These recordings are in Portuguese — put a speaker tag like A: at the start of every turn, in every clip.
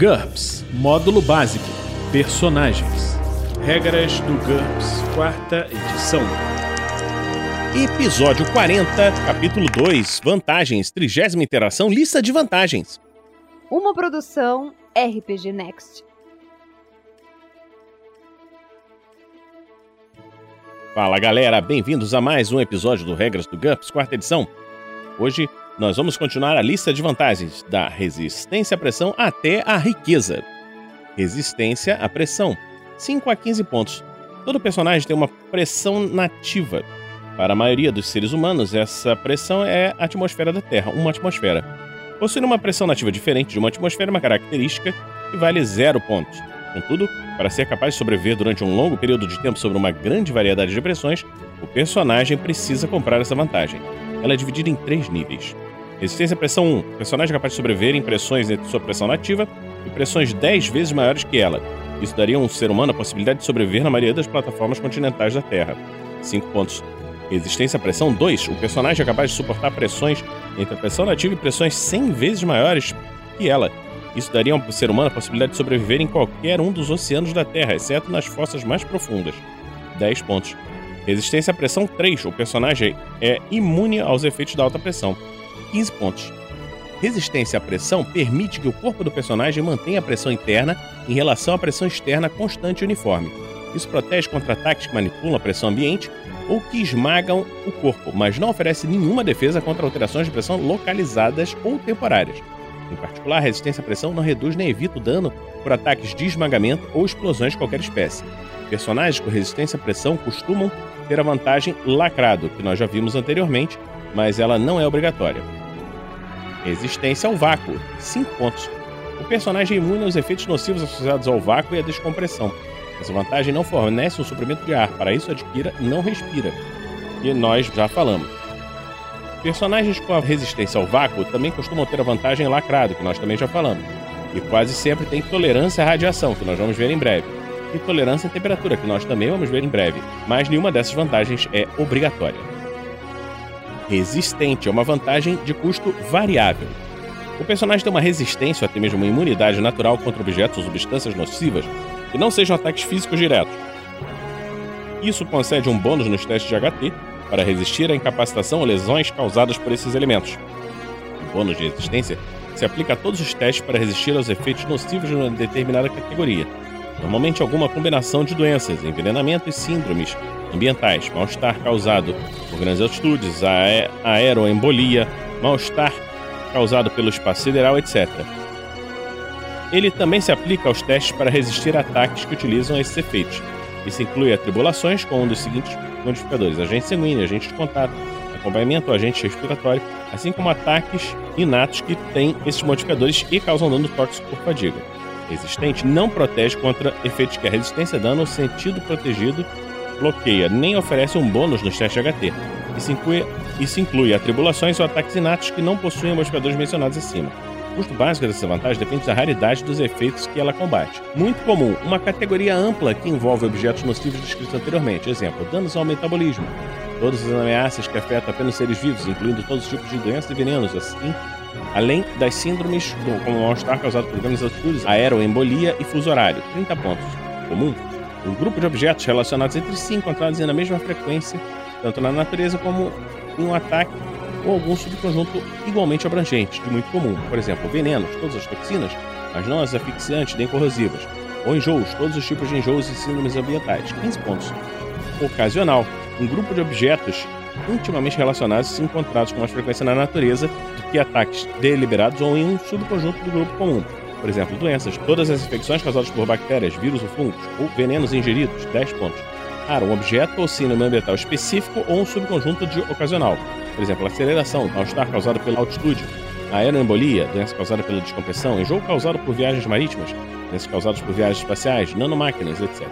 A: GURPS Módulo Básico Personagens Regras do GURPS, quarta edição.
B: Episódio 40, capítulo 2 Vantagens, trigésima interação, lista de vantagens.
C: Uma produção RPG Next.
B: Fala galera, bem-vindos a mais um episódio do Regras do GURPS, quarta edição. Hoje nós vamos continuar a lista de vantagens da resistência à pressão até a riqueza. Resistência à pressão, 5 a 15 pontos. Todo personagem tem uma pressão nativa. Para a maioria dos seres humanos, essa pressão é a atmosfera da Terra, uma atmosfera. Possuir uma pressão nativa diferente de uma atmosfera é uma característica que vale zero pontos. Contudo, para ser capaz de sobreviver durante um longo período de tempo sobre uma grande variedade de pressões, o personagem precisa comprar essa vantagem. Ela é dividida em três níveis. Resistência à pressão 1. O personagem é capaz de sobreviver em pressões entre sua pressão nativa e pressões 10 vezes maiores que ela. Isso daria a um ser humano a possibilidade de sobreviver na maioria das plataformas continentais da Terra. 5 pontos. Resistência à pressão 2. O personagem é capaz de suportar pressões entre a pressão nativa e pressões 100 vezes maiores que ela. Isso daria ao ser humano a possibilidade de sobreviver em qualquer um dos oceanos da Terra, exceto nas fossas mais profundas. 10 pontos. Resistência à pressão 3. O personagem é imune aos efeitos da alta pressão. 15 pontos. Resistência à pressão permite que o corpo do personagem mantenha a pressão interna em relação à pressão externa constante e uniforme. Isso protege contra ataques que manipulam a pressão ambiente ou que esmagam o corpo, mas não oferece nenhuma defesa contra alterações de pressão localizadas ou temporárias. Em particular, a resistência à pressão não reduz nem evita o dano por ataques de esmagamento ou explosões de qualquer espécie. Personagens com resistência à pressão costumam ter a vantagem lacrado, que nós já vimos anteriormente, mas ela não é obrigatória. Resistência ao vácuo, 5 pontos. O personagem é imune aos efeitos nocivos associados ao vácuo e à descompressão. Essa vantagem não fornece um suprimento de ar, para isso adquira não respira, e nós já falamos. Personagens com a resistência ao vácuo também costumam ter a vantagem lacrado, que nós também já falamos, e quase sempre têm tolerância à radiação, que nós vamos ver em breve, e tolerância à temperatura, que nós também vamos ver em breve, mas nenhuma dessas vantagens é obrigatória resistente, é uma vantagem de custo variável. O personagem tem uma resistência ou até mesmo uma imunidade natural contra objetos ou substâncias nocivas que não sejam ataques físicos diretos. Isso concede um bônus nos testes de HT para resistir à incapacitação ou lesões causadas por esses elementos. O bônus de resistência se aplica a todos os testes para resistir aos efeitos nocivos de uma determinada categoria, normalmente alguma combinação de doenças, envenenamento e síndromes ambientais, mal-estar causado por grandes altitudes, aeroembolia, mal-estar causado pelo espaço sideral, etc. Ele também se aplica aos testes para resistir a ataques que utilizam esses efeitos. Isso inclui atribulações com um dos seguintes modificadores: agente sanguíneo, agente de contato, acompanhamento, agente respiratório, assim como ataques inatos que têm esses modificadores e causam dano tóxico por fadiga. Resistente não protege contra efeitos que a resistência a dano sentido protegido bloqueia, nem oferece um bônus nos testes HT. Isso inclui, isso inclui atribulações ou ataques inatos que não possuem modificadores mencionados acima. O custo básico dessa vantagem depende da raridade dos efeitos que ela combate. Muito comum, uma categoria ampla que envolve objetos nocivos descritos anteriormente. Exemplo, danos ao metabolismo. Todas as ameaças que afetam apenas seres vivos, incluindo todos os tipos de doenças e venenos, assim, além das síndromes como mal-estar causado por grandes altitudes, aeroembolia e fuso horário. 30 pontos. Comum, um grupo de objetos relacionados entre si encontrados na mesma frequência, tanto na natureza como em um ataque ou algum subconjunto igualmente abrangente, de muito comum. Por exemplo, venenos, todas as toxinas, mas não as asfixiantes nem corrosivas. Ou enjoos, todos os tipos de enjoos e síndromes ambientais. 15 pontos. Ocasional, um grupo de objetos intimamente relacionados e encontrados com mais frequência na natureza do que ataques deliberados ou em um subconjunto do grupo comum. Por exemplo, doenças, todas as infecções causadas por bactérias, vírus ou fungos, ou venenos ingeridos, 10 pontos. Raro, um objeto ou síndrome ambiental específico ou um subconjunto de ocasional. Por exemplo, aceleração, mal-estar causado pela altitude, aeroembolia, doença causada pela descompressão, enjoo causado por viagens marítimas, doenças causadas por viagens espaciais, nanomáquinas, etc.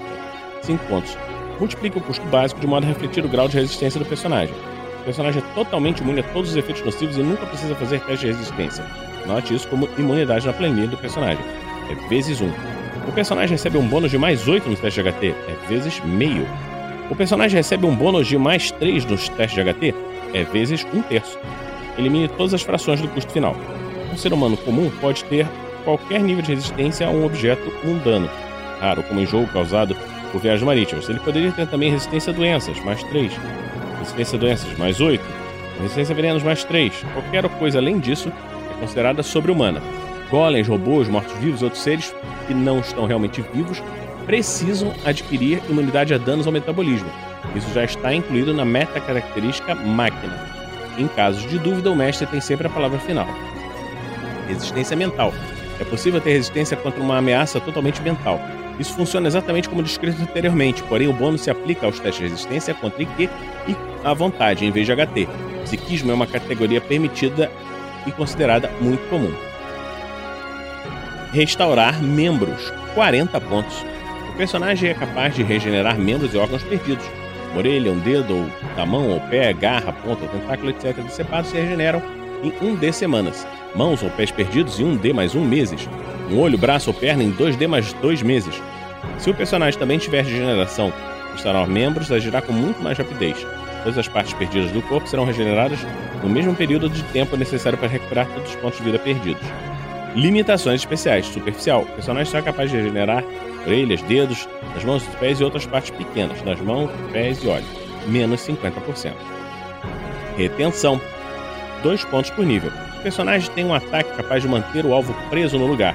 B: 5 pontos. Multiplique o custo básico de modo a refletir o grau de resistência do personagem. O personagem é totalmente imune a todos os efeitos nocivos e nunca precisa fazer teste de resistência. Note isso como imunidade na planilha do personagem. É vezes 1. O personagem recebe um bônus de mais 8 no teste de HT. É vezes meio. O personagem recebe um bônus de mais 3 nos testes de HT. É vezes 1 terço. Elimine todas as frações do custo final. Um ser humano comum pode ter qualquer nível de resistência a um objeto mundano, raro, como em jogo causado por viagens marítimas. Ele poderia ter também resistência a doenças, mais 3. Resistência a doenças, mais 8. Resistência a venenos, mais 3. Qualquer coisa além disso é considerada sobre-humana. Golems, robôs, mortos-vivos e outros seres que não estão realmente vivos precisam adquirir imunidade a danos ao metabolismo. Isso já está incluído na meta-característica máquina. Em casos de dúvida, o mestre tem sempre a palavra final. Resistência mental. É possível ter resistência contra uma ameaça totalmente mental. Isso funciona exatamente como descrito anteriormente, porém o bônus se aplica aos testes de resistência contra IQ e à vontade, em vez de HT. Psiquismo é uma categoria permitida e considerada muito comum. Restaurar membros, 40 pontos. O personagem é capaz de regenerar membros e órgãos perdidos. Uma orelha, um dedo, ou da mão ou pé, garra, ponta, tentáculo, etc. decepados se regeneram em 1D semanas. Mãos ou pés perdidos em 1D mais 1 meses. Um olho, braço ou perna em 2D mais 2 meses. Se o personagem também tiver regeneração, restaurar membros agirá com muito mais rapidez. Todas as partes perdidas do corpo serão regeneradas no mesmo período de tempo necessário para recuperar todos os pontos de vida perdidos. Limitações especiais. Superficial. O personagem será capaz de regenerar orelhas, dedos, nas mãos e pés e outras partes pequenas, nas mãos, pés e olhos. Menos 50%. Retenção. 2 pontos por nível. O personagem tem um ataque capaz de manter o alvo preso no lugar.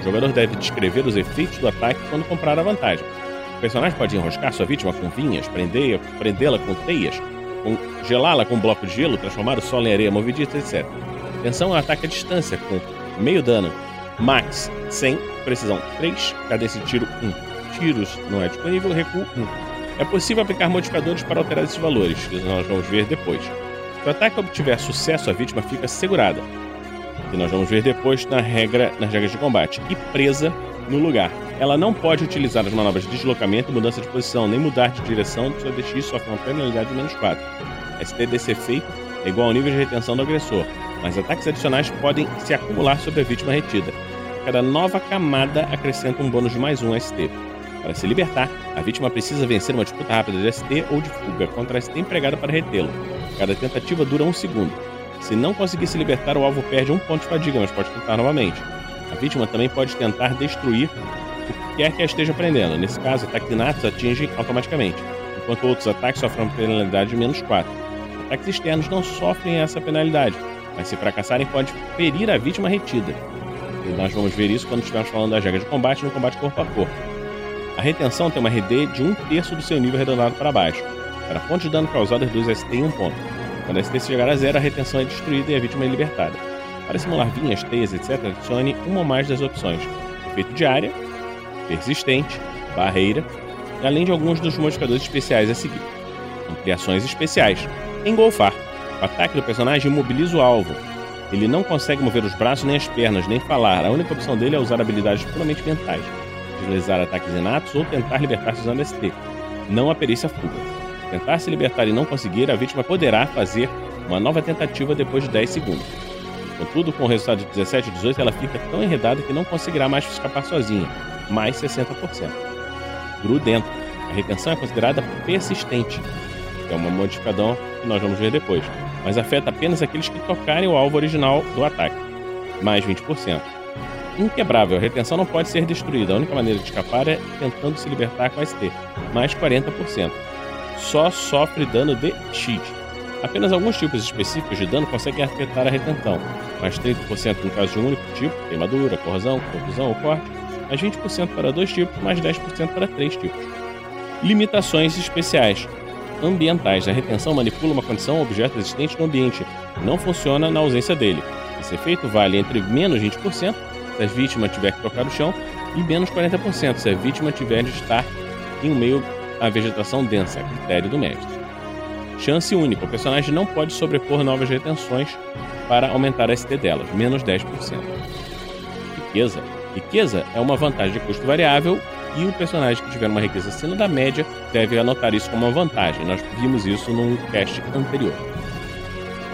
B: O jogador deve descrever os efeitos do ataque quando comprar a vantagem. O personagem pode enroscar sua vítima com vinhas, prendê-la com teias, congelá-la com um bloco de gelo, transformar o solo em areia movediça, etc. Atenção ao ataque à distância, com meio dano, max 100, precisão 3, cadência de tiro 1. Tiros não é disponível, recuo 1. É possível aplicar modificadores para alterar esses valores, que nós vamos ver depois. Se o ataque obtiver sucesso, a vítima fica segurada, que nós vamos ver depois na regra, nas regras de combate, e presa no lugar. Ela não pode utilizar as manobras de deslocamento mudança de posição, nem mudar de direção seu DX sofre uma penalidade de menos 4. ST desse efeito é igual ao nível de retenção do agressor, mas ataques adicionais podem se acumular sobre a vítima retida. Cada nova camada acrescenta um bônus de mais um ST. Para se libertar, a vítima precisa vencer uma disputa rápida de ST ou de fuga contra a ST empregada para retê-lo. Cada tentativa dura um segundo. Se não conseguir se libertar, o alvo perde um ponto de fadiga, mas pode tentar novamente. A vítima também pode tentar destruir o que quer que a esteja prendendo. Nesse caso, ataques inatos atingem automaticamente, enquanto outros ataques sofrem uma penalidade de menos 4. Ataques externos não sofrem essa penalidade, mas se fracassarem pode ferir a vítima retida. E nós vamos ver isso quando estivermos falando das regras de combate no combate corpo a corpo. A retenção tem uma RD de um terço do seu nível arredondado para baixo. Cada ponto de dano causado reduz a ST em um ponto. Quando a ST chegar a zero, a retenção é destruída e a vítima é libertada. Para simular vinhas, teias, etc., adicione uma ou mais das opções: efeito de área, persistente, barreira, além de alguns dos modificadores especiais a seguir. Ampliações especiais. Engolfar. O ataque do personagem imobiliza o alvo. Ele não consegue mover os braços nem as pernas, nem falar. A única opção dele é usar habilidades puramente mentais. Utilizar ataques inatos ou tentar libertar-se usando ST. Não a perícia fuga. Tentar se libertar e não conseguir, a vítima poderá fazer uma nova tentativa depois de 10 segundos. Contudo, com o resultado de 17 e 18, ela fica tão enredada que não conseguirá mais escapar sozinha, mais 60%. Grudento. A retenção é considerada persistente, é uma modificadão que nós vamos ver depois, mas afeta apenas aqueles que tocarem o alvo original do ataque, mais 20%. Inquebrável. A retenção não pode ser destruída. A única maneira de escapar é tentando se libertar com a ST, mais 40%. Só sofre dano de X. Apenas alguns tipos específicos de dano conseguem afetar a retenção, mais 30% no caso de um único tipo, queimadura, corrosão, confusão ou corte, mais 20% para dois tipos, mais 10% para três tipos. Limitações especiais. Ambientais. A retenção manipula uma condição ou objeto existente no ambiente. Não funciona na ausência dele. Esse efeito vale entre menos 20% se a vítima tiver que tocar o chão e menos 40% se a vítima tiver de estar em meio à vegetação densa, a critério do mestre. Chance única. O personagem não pode sobrepor novas retenções para aumentar a ST delas, menos 10%. Riqueza. Riqueza é uma vantagem de custo variável e o personagem que tiver uma riqueza acima da média deve anotar isso como uma vantagem. Nós vimos isso num cast anterior.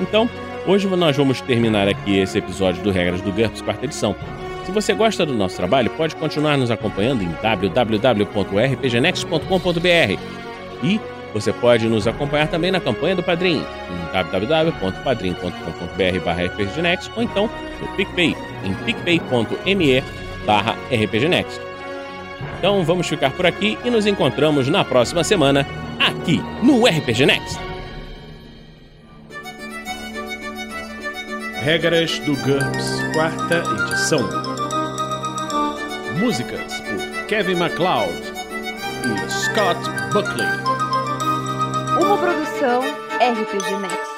B: Então, hoje nós vamos terminar aqui esse episódio do Regras do GURPS, quarta edição. Se você gosta do nosso trabalho, pode continuar nos acompanhando em www.rpgnext.com.br e Você pode nos acompanhar também na campanha do Padrim, em www.padrim.com.br rpgnext ou então no PicPay, em picpay.me barra rpgnext. Então vamos ficar por aqui e nos encontramos na próxima semana, aqui no RPG Next.
A: Regras do GURPS, quarta edição. Músicas por Kevin MacLeod e Scott Buckley.
C: Uma produção RPG Next.